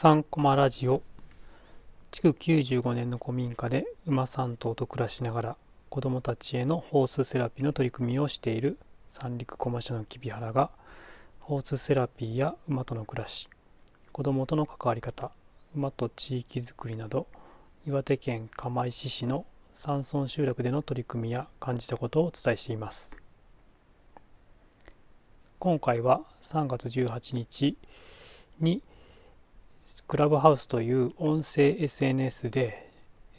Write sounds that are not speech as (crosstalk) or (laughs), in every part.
3コマラジオ。築95年の古民家で馬3頭と暮らしながら子どもたちへのホースセラピーの取り組みをしている三陸駒社の木原がホースセラピーや馬との暮らし子どもとの関わり方馬と地域づくりなど岩手県釜石市の山村集落での取り組みや感じたことをお伝えしています。今回は3月18日にクラブハウスという音声 SNS で、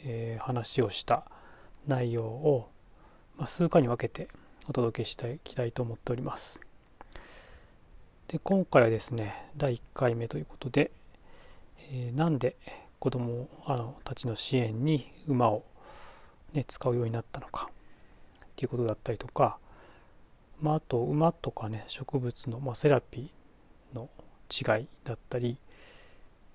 えー、話をした内容を、まあ、数回に分けてお届けしていきたいと思っております。で今回はですね第1回目ということで、えー、なんで子供あのたちの支援に馬を、ね、使うようになったのかっていうことだったりとか、まあ、あと馬とかね植物の、まあ、セラピーの違いだったり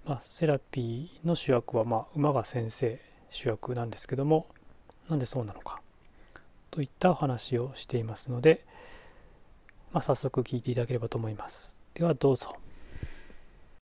まあ、セラピーの主役は、まあ、馬が先生主役なんですけどもなんでそうなのかといったお話をしていますので、まあ、早速聞いていただければと思います。ではどうぞ。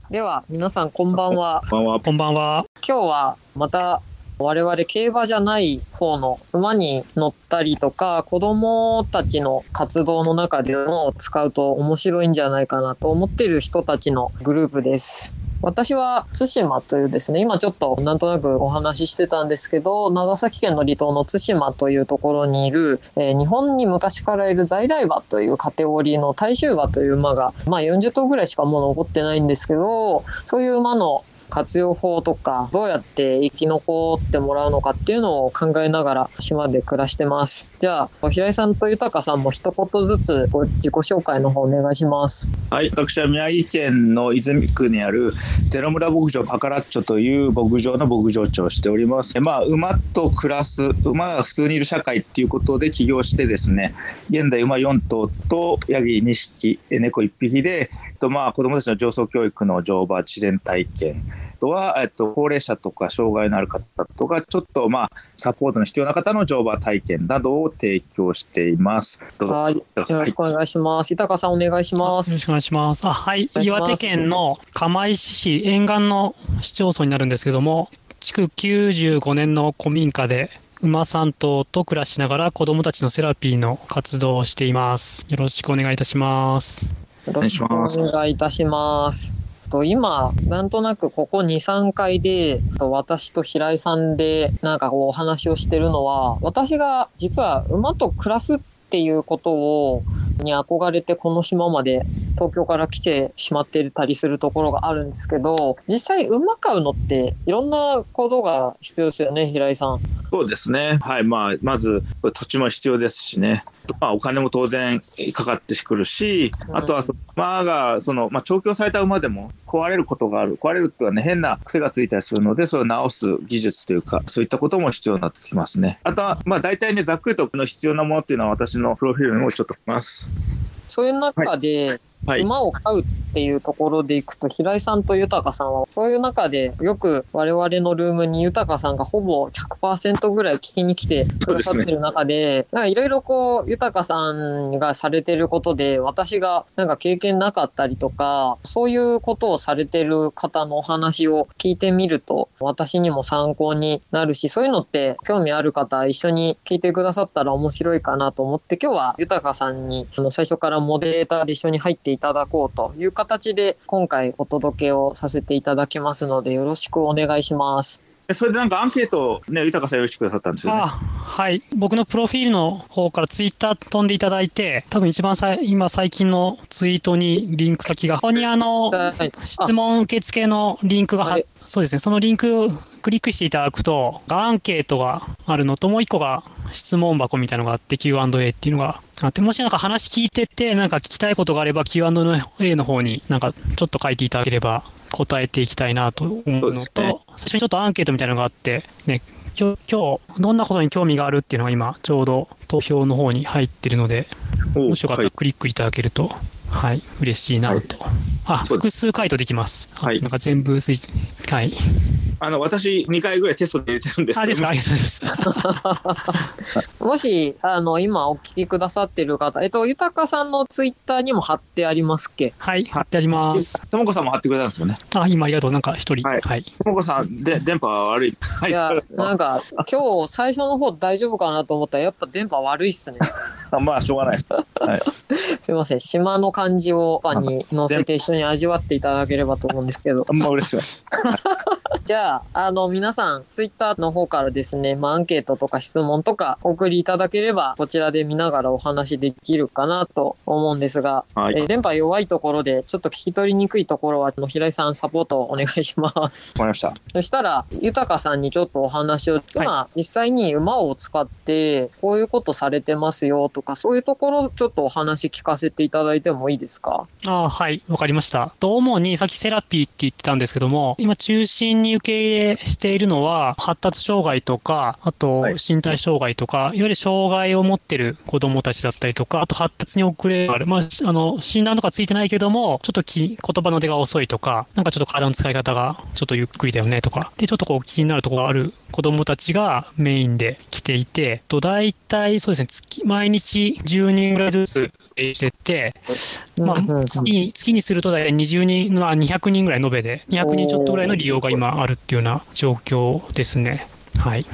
では皆さんこんばんは。こんばんは。こんばんは。今日はまた我々競馬じゃない方の馬に乗ったりとか子供たちの活動の中でも使うと面白いんじゃないかなと思っている人たちのグループです私は対馬というですね、今ちょっとなんとなくお話ししてたんですけど、長崎県の離島の対馬というところにいる、えー、日本に昔からいる在来馬というカテゴリーの大衆馬という馬が、まあ40頭ぐらいしかもう残ってないんですけど、そういう馬の活用法とかどうやって生き残ってもらうのかっていうのを考えながら島で暮らしてます。じゃあ平井さんと豊さんも一言ずつご自己紹介の方お願いします。はい私は宮城県の泉区にあるゼロ村牧場パカラッチョという牧場の牧場長をしております。まあ馬と暮らす馬が普通にいる社会っていうことで起業してですね現在馬4頭とヤギ2匹猫1匹でとまあ子どもたちの上層教育の乗馬自然体験とは、えっと、高齢者とか障害のある方とか、ちょっとまあ、サポートの必要な方の乗馬体験などを提供しています。はい。よろしくお願いします。豊、はい、さんお願いします。よろしくお願いします。あ、はい。岩手県の釜石市沿岸の市町村になるんですけども、築95年の古民家で、馬3頭と暮らしながら子供たちのセラピーの活動をしています。よろしくお願いいたします。よろしくお願いいたします。と今なんとなくここ23回で私と平井さんでなんかこうお話をしてるのは私が実は馬と暮らすっていうことをに憧れてこの島まで東京から来てしまってたりするところがあるんですけど実際馬飼うのっていろんなことが必要ですよね平井さん。そうですねはいまあまず土地も必要ですしねまあ、お金も当然かかってくるし、あとはその馬がその、まあ、調教された馬でも壊れることがある、壊れるっていうのはね、変な癖がついたりするので、それを直す技術というか、そういったことも必要になってきますね。あとは、まあ、大体ね、ざっくりとの必要なものっていうのは、私のプロフィールにもちょっとます。そういう中で、はい、馬を飼うっていうところでいくと、平井さんと豊さんは、そういう中でよく我々のルームに豊さんがほぼ100%ぐらい聞きに来てくださってる中で、いろいろこう、豊さんがされてることで、私がなんか経験なかったりとか、そういうことをされてる方のお話を聞いてみると、私にも参考になるし、そういうのって興味ある方、一緒に聞いてくださったら面白いかなと思って、今日は豊さんにあの最初からモデレーターで一緒に入っていただこうという形形で今回お届けをさせていただきますのでよろしくお願いします。それでなんかアンケートね、豊さんよろしくくださったんですよね。はい。僕のプロフィールの方からツイッター飛んでいただいて、多分一番さ今最近のツイートにリンク先が、ここにあの、質問受付のリンクがは、そうですね、そのリンクをクリックしていただくと、アンケートがあるのと、もう一個が質問箱みたいなのがあって Q&A っていうのがあって、もしなんか話聞いてて、なんか聞きたいことがあれば Q&A の方になんかちょっと書いていただければ答えていきたいなと思うのと、ね、最初にちょっとアンケートみたいなのがあって、ね、今日、今日、どんなことに興味があるっていうのが今、ちょうど投票の方に入ってるので、もしよかったらクリックいただけると、はい、嬉しいなと。はい、あ、複数回答できます。はい。なんか全部はい。あの私2回ぐらいテストで入れてるんですあ、ですか、ありがとうございます。(laughs) もし、あの、今お聞きくださってる方、えっと、豊さんのツイッターにも貼ってありますっけ？はい、貼ってあります。ともこさんも貼ってくれたんですよね。あ、今ありがとう。なんか一人。はいはい。ともこさんで電波は悪い。はいや、なんか、今日最初の方大丈夫かなと思ったら、やっぱ電波悪いっすね。あ (laughs) まあしょうがない。はい。(laughs) すいません。島の感じをパンに乗せて一緒に味わっていただければと思うんですけど。あんま嬉しいです。(laughs) じゃあ、あの、皆さん、ツイッターの方からですね、まあ、アンケートとか質問とかお送りいただければ、こちらで見ながらお話できるかなと思うんですが、はい。えー電波弱いところで、ちょっと聞き取りにくいところは、平井さんサポート (laughs) お願いします。わかりました。そしたら、豊さんにちょっとお話を、今、実際に馬を使って、こういうことされてますよとか、そういうところ、ちょっとお話聞かせていただいてもいいですか？あはい、わかりました。と主にさっきセラピーって言ってたんですけども、今中心に受け入れしているのは、発達障害とか、あとはい身体障害とか、い、わゆる障害を持ってる子供たちだったりとか、あと発達に遅れがある。まあ、しあの、診断とかついてないけども、ちょっとき言葉の出が遅いとか、なんかちょっと体の使い方がちょっとゆっくりだよねとか、で、ちょっとこう気になるところがある子供たちがメインで来ていて、と大体そうですね、月、毎日10人ぐらいずつしてて、まあ、月に、月にすると大体20人、まあ200人ぐらい延べで、200人ちょっとぐらいの利用が今あるっていうような状況ですね。はい。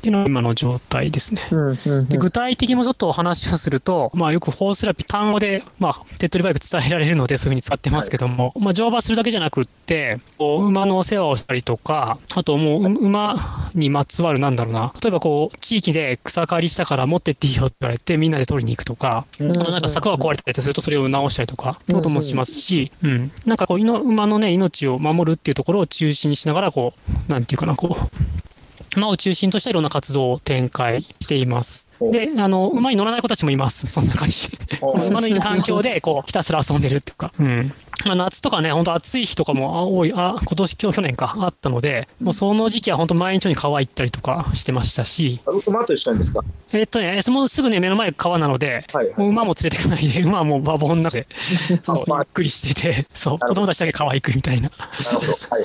っていうのが今の状態ですね。うんうんうんで具体的にもちょっとお話をすると、まあよくホースラピ単語で、まあ手っ取り早く伝えられるのでそういうふうに使ってますけども、まあ乗馬するだけじゃなくって、こう馬のお世話をしたりとか、あともうう馬にまつわるなんだろうな、例えばこう地域で草刈りしたから持ってっていいよって言われてみんなで取りに行くとか、うんあとなんか柵が壊れてたりするとそれを直したりとか、ってこともしますし、うん。なんかこう、いの馬のね、命を守るっていうところを中心にしながら、こう、なんていうかな、こう、馬を中心としたいろんな活動を展開しています。で、あの、馬に乗らない子たちもいます、その中に。(laughs) 馬のいる環境で、こう、ひたすら遊んでるっていうか。うん。まあ、夏とかね、本当暑い日とかもあ多い、あ、今年、今日、去年か、あったので、もうその時期は本当毎日に川行ったりとかしてましたし、馬と一緒にですか？えっとね、そのすぐね、目の前川なので、はいもう馬も連れてかないで、馬はもうバボンの中で、(laughs) そう、まあゆっくりしてて、そう、子供たちだけ可愛くみたいな、なるほど。はい。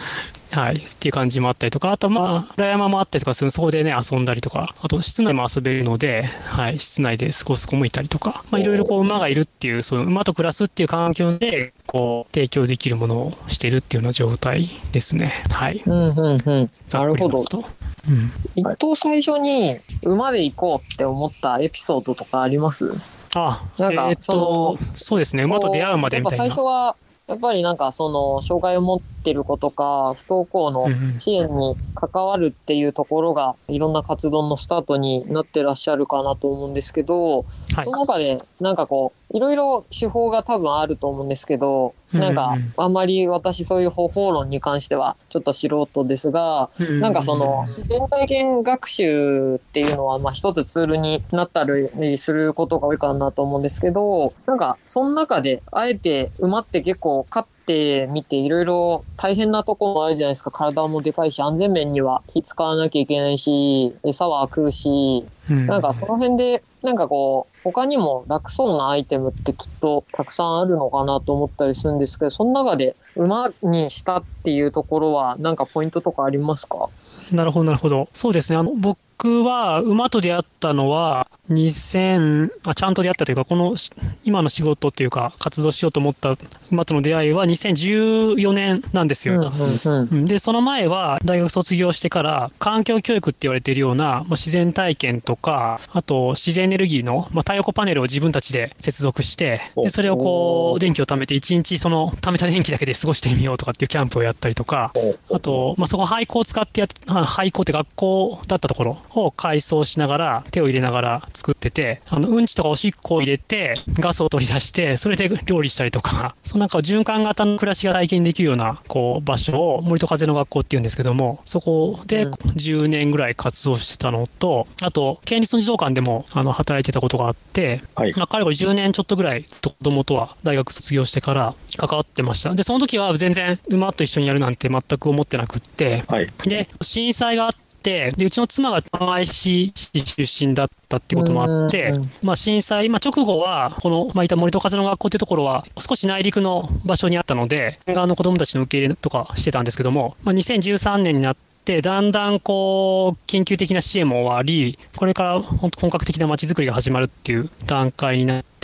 はい、っていう感じもあったりとか、あとまあ、裏山もあったりとかする、そこでね、遊んだりとか、あと室内も遊べるので、はい、室内で過ごす子もいたりとか、まあ、いろいろこう、馬がいるっていう、その馬と暮らすっていう環境で、こう、提供できるものをしてるっていうような状態ですね。はい。うんうんうん。ざっくり言いますと。うん。一等最初に馬で行こうって思ったエピソードとかあります？あ、なんかえーっと、そうですね、馬と出会うまでみたいな最。初はやっぱりなんかその障害を持ってる子とか不登校の支援に関わるっていうところがいろんな活動のスタートになってらっしゃるかなと思うんですけど、はい。その中でなんかこういろいろ手法が多分あると思うんですけど、なんかあんまり私そういう方法論に関してはちょっと素人ですが、なんかその自然体験学習っていうのはまあ一つツールになったりすることが多いかなと思うんですけどなんかその中であえて馬って結構飼ってみていろいろ大変なところもあるじゃないですか体もでかいし安全面には気使わなきゃいけないし餌は食うしうんなんかその辺でなんかこう他にも楽そうなアイテムってきっとたくさんあるのかなと思ったりするんですけどその中で馬にしたっていうところはなんかポイントとかありますかなるほど、なるほど。そうですね。あの、僕は馬と出会ったのは、2000、あ、ちゃんと出会ったというか、このし、今の仕事っていうか、活動しようと思った馬との出会いは2014年なんですよ。うんうんうん。で、その前は大学卒業してから環境教育って言われているような、まあ、自然体験とか、あと自然エネルギーの、まあ、太陽光パネルを自分たちで接続して、で、それをこう、電気を貯めて1日その貯めた電気だけで過ごしてみようとかっていうキャンプをやったりとか、あと、まあ、そこ廃校を使ってやっあ廃校って学校だったところを改装しながら、手を入れながら作ってて、あの、うんちとかおしっこを入れて、ガスを取り出して、それで料理したりとか、そのなんか循環型の暮らしが体験できるような、こう、場所を森と風の学校っていうんですけども、そこでうん10年ぐらい活動してたのと、あと、県立の児童館でも、あの、働いてたことがあって、はいまあ、彼は10年ちょっとぐらい、ずっと子供とは大学卒業してから関わってました。で、その時は全然馬と一緒にやるなんて全く思ってなくって、はい。で、震災があって、で、うちの妻が釜石市出身だったってこともあってまあ震災、まあ直後は、この、まあいた森と風の学校っていうところは、少し内陸の場所にあったので、沿岸の子供たちの受け入れとかしてたんですけども、まあ2013年になって、って、だんだんこう、緊急的な支援も終わり、これから本当本格的な街づくりが始まるっていう段階になって、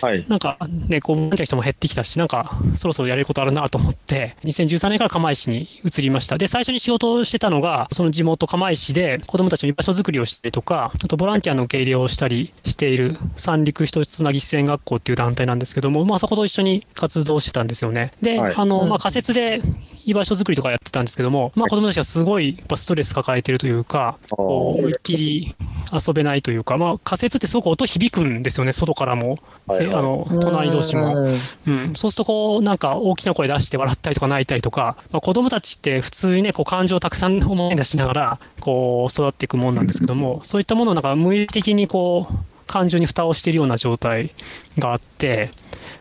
はい。なんかね、こう、見た人も減ってきたし、なんか、そろそろやれることあるなと思って、2013年から釜石に移りました。で、最初に仕事をしてたのが、その地元釜石で子供たちの居場所づくりをしたりとか、あとボランティアの受け入れをしたりしている三陸一つつなぎ支援学校っていう団体なんですけども、まあそこと一緒に活動してたんですよね。で、はいあの、うんまあ仮設で居場所づくりとかやってたんですけども、まあ子供たちがすごいやっぱストレス抱えてるというか、こう思いっきり遊べないというか、まあ仮設ってすごく音響くんですよね、外からも。はいえあの、隣同士も。うん。うん、そうするとこう、なんか大きな声出して笑ったりとか泣いたりとか、まあ、子供たちって普通にね、こう感情をたくさん思い出しながら、こう育っていくもんなんですけども、そういったものをなんか無意識的にこう、感情に蓋をしているような状態があって、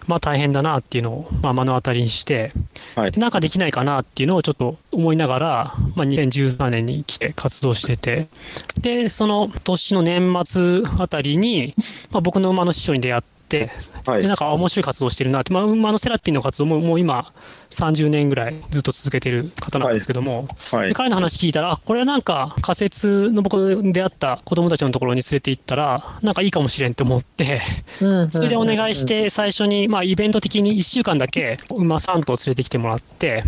まあ大変だなっていうのを、まあ、目の当たりにして、はい。なんかできないかなっていうのをちょっと思いながら、まあ、2013年に来て活動してて、で、その年の年末あたりに、まあ、僕の馬の師匠に出会って、はい。で、なんか面白い活動してるなって、まあ、馬のセラピーの活動ももう今30年ぐらいずっと続けてる方なんですけども、はい。で。彼の話聞いたら、あこれはなんか仮設の僕出会った子供たちのところに連れて行ったら、なんかいいかもしれんと思って、うんそれでお願いして最初に、まあ、イベント的に1週間だけ馬3頭連れてきてもらって、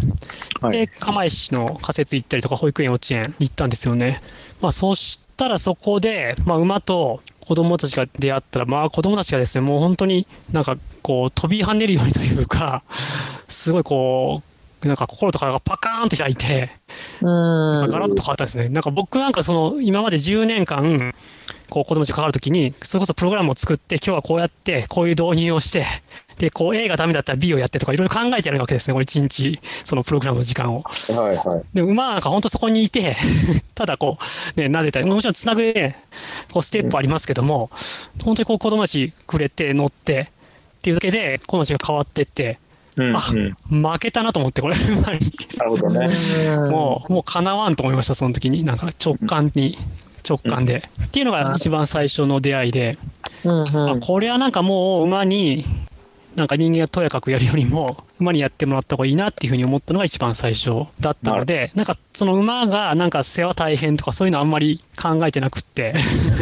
はい。で、釜石の仮設行ったりとか、保育園、幼稚園に行ったんですよね。まあ、そしたらそこで、まあ、馬と子供たちが出会ったら、まあ、子供たちがですね、もう本当になんかこう、飛び跳ねるようにというか、すごいこう、なんか心とかがパカーンと開いて、うんガラッと変わったんですね。なんか僕なんかその、今まで10年間、こう子供たちが関わるときに、それこそプログラムを作って、今日はこうやって、こういう導入をして、で、こう A がダメだったら B をやってとかいろいろ考えてやるわけですね。これ一日、そのプログラムの時間を。はい。はい。で、馬なんか本当そこにいて、(laughs) ただこう、ね、撫でたり、もちろんつなぐね、こうステップありますけども、本当にこう子供たちくれて乗って、っていうだけで、子供たちが変わってって、うん。あうん負けたなと思って、これ、馬に。なるほどね。(laughs) もう、もう叶わんと思いました、その時に。なんか直感に、直感で。っていうのが一番最初の出会いで、うんうんあこれはなんかもう馬に、なんか人間がとやかくやるよりも、馬にやってもらった方がいいなっていうふうに思ったのが一番最初だったので、なんかその馬がなんか世話大変とかそういうのあんまり考えてなくって、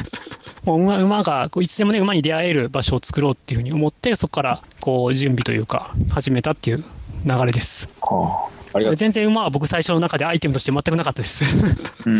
(laughs) もう馬馬がこういつでもね馬に出会える場所を作ろうっていうふうに思って、そこからこう準備というか始めたっていう流れです。はあ。全然馬は僕最初の中でアイテムとして全くなかったです。う。うん。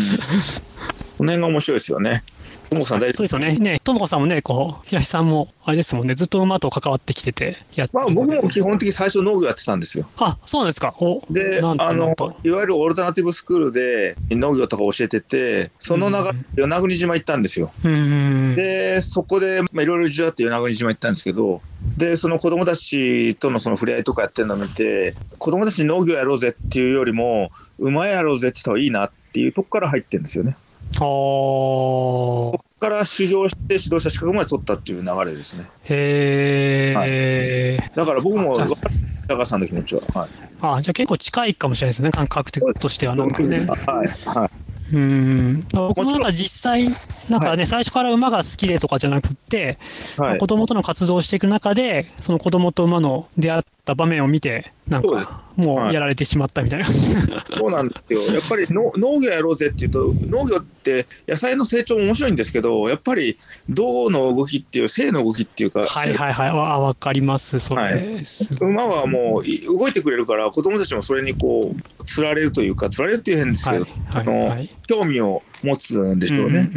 この辺が面白いですよね。ともこさん大丈そうですよね。ね、ともこさんもね、こう、平井さんも、あれですもんね、ずっと馬と関わってきてて、や。まあ僕も基本的に最初農業やってたんですよ。あ、そうなんですか？お、で、あのいわゆるオルタナティブスクールで農業とか教えてて、その流れ与那国島行ったんですよ。で、そこで、まあ、いろいろ事情あって与那国島行ったんですけど、で、その子供たちとのその触れ合いとかやってるのを見て、子供たちに農業やろうぜっていうよりも、馬やろうぜって言った方がいいなっていうとこから入ってるんですよね。あーそこから修行して指導者資格まで取ったっていう流れですね。へー。だから僕も高橋さんの気持ちは。はい。あ、じゃあ結構近いかもしれないですね、感覚としては。なんかね。はい。はい。うーん。僕もなんか実際、なんかね、最初から馬が好きでとかじゃなくって、はい子供との活動をしていく中で、その子供と馬の出会った場面を見て、なんか、もうやられてしまったみたいな。(laughs) そうなんですよ。やっぱりの農業やろうぜっていうと、農業って野菜の成長も面白いんですけど、やっぱり銅の動きっていう、性の動きっていうか、はいはいはい。わわかります、それ。はい馬はもうい動いてくれるから、子供たちもそれにこう、つられるというか、つられるっていう変ですけはいど、はいあのはい。興味を持つんでしょうね。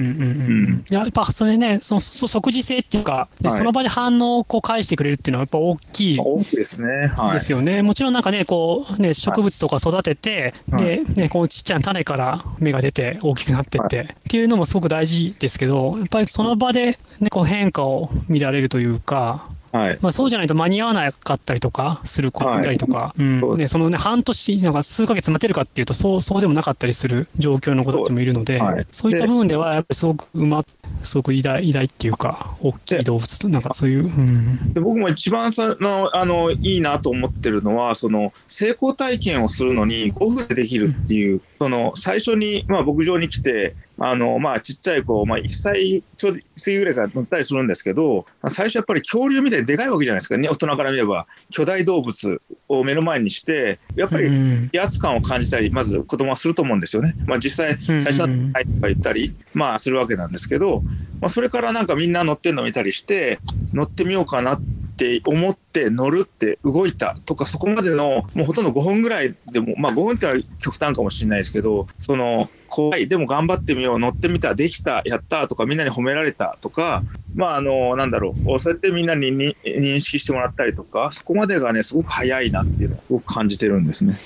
ややっぱそれね、そのそ即時性っていうか、ではいその場で反応をこう返してくれるっていうのはやっぱ大きいですね。はい。ですよね。もちろんなんかね、こう、ね、植物とか育てて、はいで、ね、こうちっちゃな種から芽が出て大きくなってって、っていうのもすごく大事ですけど、やっぱりその場でね、こう変化を見られるというか、はい。まあそうじゃないと間に合わなかったりとかする子がいたりとか、うん。そうね、そのね、半年、なんか数ヶ月待てるかっていうと、そう、そうでもなかったりする状況の子たちもいるので、そうはい。そういった部分では、やっぱりすごく馬、すごく偉大、偉大っていうか、大きい動物、なんかそういう、うん。で僕も一番さのあのいいなと思ってるのはその成功体験をするのに5分でできるっていうその最初に、まあ、牧場に来てあの、まあ、ちっちゃい子、まあ、1歳ちょうど過ぎぐらいから乗ったりするんですけど、最初やっぱり恐竜みたいにでかいわけじゃないですかね、大人から見れば。巨大動物を目の前にして、やっぱりうん威圧感を感じたり、まず子供はすると思うんですよね。まあ、実際、最初はとか言ったり、まあ、するわけなんですけど、まあ、それからなんかみんな乗ってんの見たりして、乗ってみようかなってって思って乗るって動いたとか、そこまでのもうほとんど5分ぐらいでも、まあ5分ってのは極端かもしれないですけど、その怖い、でも頑張ってみよう、乗ってみた、できた、やったとか、みんなに褒められたとか、まああの、なんだろう、そうやってみんなにに認識してもらったりとか、そこまでがね、すごく早いなっていうのをすごく感じてるんですね。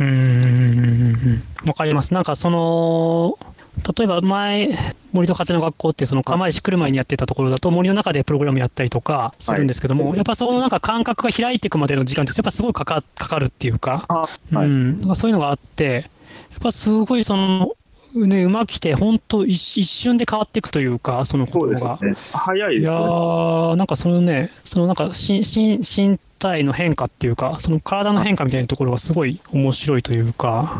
うんわかります。なんかその、例えば前、森と風の学校っていうその釜石来る前にやってたところだと森の中でプログラムやったりとかするんですけども、やっぱそのなんか感覚が開いていくまでの時間ってやっぱすごいかかかかるっていうか、はいうん、そういうのがあって、やっぱすごいその、ね、馬来て本当一一瞬で変わっていくというか、そのことが。ですね。早いいやですね。ー、なんかそのね、そのなんかしし身体の変化っていうか、その体の変化みたいなところがすごい面白いというか、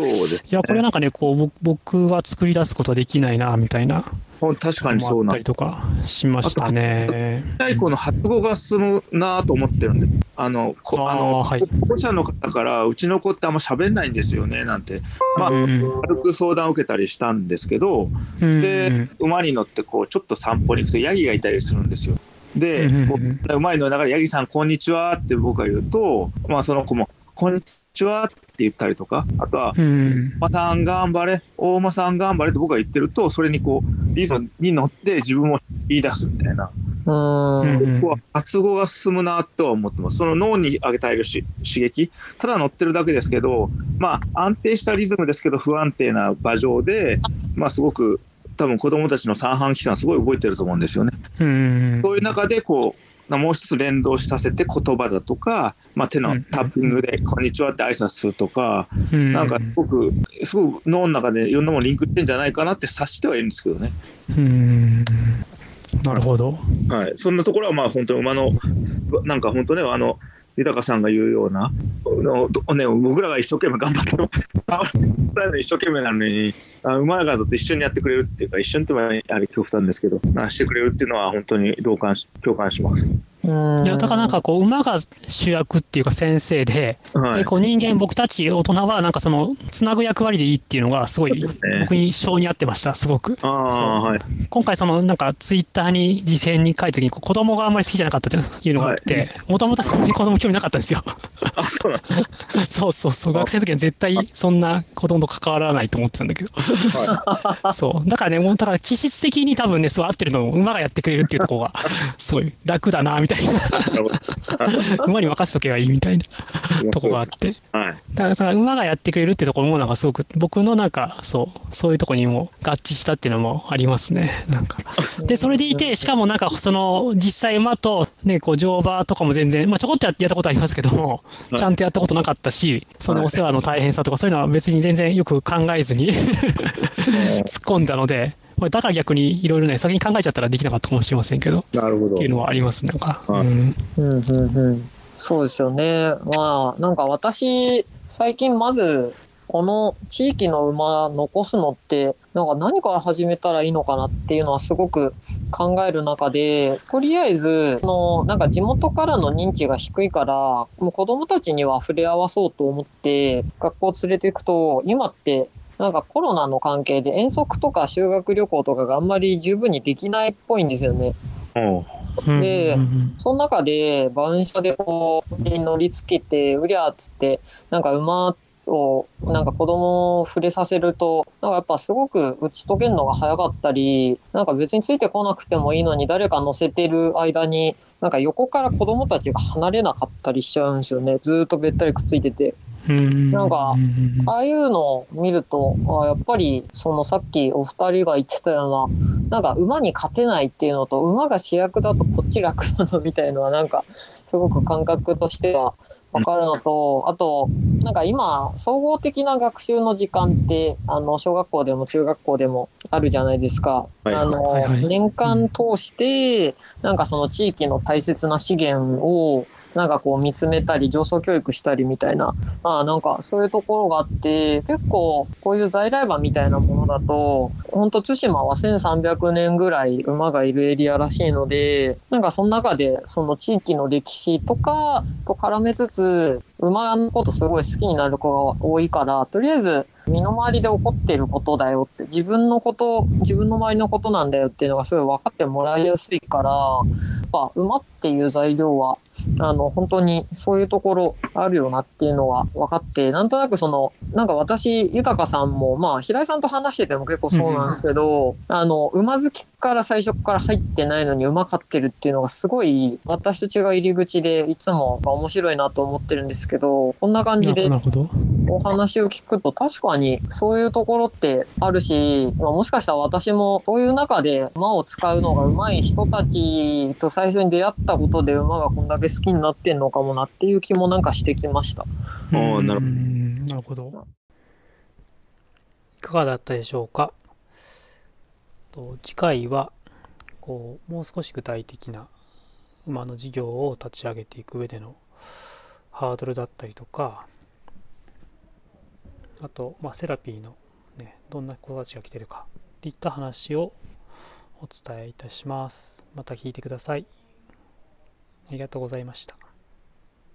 そうです、ね。いや、これなんかね、こう、僕僕は作り出すことはできないな、みたいな、ほん確かにそうなったりとかしましたね。小さい子の発語が進むなと思ってるんで、あの、こあの、あーはい保護者の方から、うちの子ってあんま喋んないんですよね、なんて、まあ、うん軽く相談を受けたりしたんですけど、うんで、馬に乗って、こう、ちょっと散歩に行くと、ヤギがいたりするんですよ。で、馬に乗りながら、ヤギさん、こんにちはって僕が言うと、まあ、その子も、こんにちはって言ったりとか、あとは、うんさん頑張れ、大馬さん頑張れって僕が言ってると、それにこう、リズムに乗って自分も言い出すみたいな。僕は発語が進むなとは思ってます。その脳にあげたいるし刺激、ただ乗ってるだけですけど、まあ安定したリズムですけど不安定な馬上で、まあすごく多分子供たちの三半規管すごい動いてると思うんですよね。うんそういう中でこう、もう一つ連動させて言葉だとか、まあ、手のタッピングで、こんにちはって挨拶するとか、うんなんかすごく、すごく脳の中でいろんなものリンクしてんじゃないかなって察してはいるんですけどね。うんなるほど。はい、そんなところはまあ本当に馬のなんか本当ねあの豊さんが言うようなのどね僕らが一生懸命頑張っても一生懸命なのにあ馬がだと一緒にやってくれるっていうか一緒にってもやはり極端ですけどなしてくれるっていうのは本当に同感し共感します。うんいや、だからなんかこう、馬が主役っていうか先生で、はいで、こう人間、僕たち大人はなんかその、つなぐ役割でいいっていうのがすごい、僕に性に合ってました、すごく。はい今回そのなんかツイッターに事前に書いた時に子供があんまり好きじゃなかったというのがあって、もともとそんなに子供興味なかったんですよ。あそうなん (laughs) そうそうそう、学生の時は絶対そんな子供と関わらないと思ってたんだけど。そう。だからね、もうだから気質的に多分ね、そう合ってるのを馬がやってくれるっていうところが、すごい楽だな、みたいな。なるほど馬に任せとけばいいみたいな (laughs) とこがあって。はい。だから馬がやってくれるってところもなんかすごく僕のなんかそうそういうところにも合致したっていうのもありますね。なんか。でそれでいて (laughs) しかもなんかその実際馬とねこう乗馬とかも全然まあちょこっとややったことありますけどもはい。ちゃんとやったことなかったしそのお世話の大変さとかそういうのは別に全然よく考えずに (laughs) 突っ込んだのでまあだから逆にいろいろね先に考えちゃったらできなかったかもしれませんけど。なるほど。っていうのはありますなんか、はい。うん。うんうんうん、そうですよね。まあなんか私最近まずこの地域の馬残すのってなんか何から始めたらいいのかなっていうのはすごく考える中でとりあえずそのなんか地元からの認知が低いからもう子供たちには触れ合わそうと思って学校連れていくと今ってなんかコロナの関係で遠足とか修学旅行とかがあんまり十分にできないっぽいんですよね。でその中で、馬運車でこう、に乗りつけて、うりゃーっつって、なんか馬を、なんか子供を触れさせると、なんかやっぱすごく打ち解けるのが早かったり、なんか別についてこなくてもいいのに誰か乗せてる間に、なんか横から子供たちが離れなかったりしちゃうんですよね。ずーっとべったりくっついてて。うん。なんかああいうのを見ると、あやっぱりそのさっきお二人が言ってたような、なんか馬に勝てないっていうのと、馬が主役だとこっち楽なのみたいのはなんかすごく感覚としてはわかるのと、あと、なんか今、総合的な学習の時間って、あの、小学校でも中学校でもあるじゃないですか。はいあの、はいはい。年間通して、なんかその地域の大切な資源を、なんかこう見つめたり、上層教育したりみたいな、まあなんかそういうところがあって、結構こういう在来馬みたいなものだと、本当対馬は1300年ぐらい馬がいるエリアらしいので、なんかその中でその地域の歴史とかと絡めつつ、つ馬のことすごい好きになる子が多いから、とりあえず身の回りで起こっていることだよって、自分のこと、自分の周りのことなんだよっていうのがすごい分かってもらいやすいから、やっぱ馬っていう材料は、あの、本当にそういうところあるよなっていうのは分かって、なんとなくその、なんか私、豊さんも、まあ、平井さんと話してても結構そうなんですけど、あの、馬好きから最初から入ってないのに馬飼ってるっていうのがすごい、私と違う入り口でいつも面白いなと思ってるんですけど、こんな感じで。お話を聞くと確かにそういうところってあるし、まあ、もしかしたら私もそういう中で馬を使うのが上手い人たちと最初に出会ったことで馬がこんだけ好きになってんのかもなっていう気もなんかしてきました。おーなるほどうんなるほど。いかがだったでしょうか？と次回はこうもう少し具体的な馬の事業を立ち上げていく上でのハードルだったりとかあと、まあ、セラピーの、ね、どんな子たちが来てるかっていった話をお伝えいたします。また聞いてください。ありがとうございました。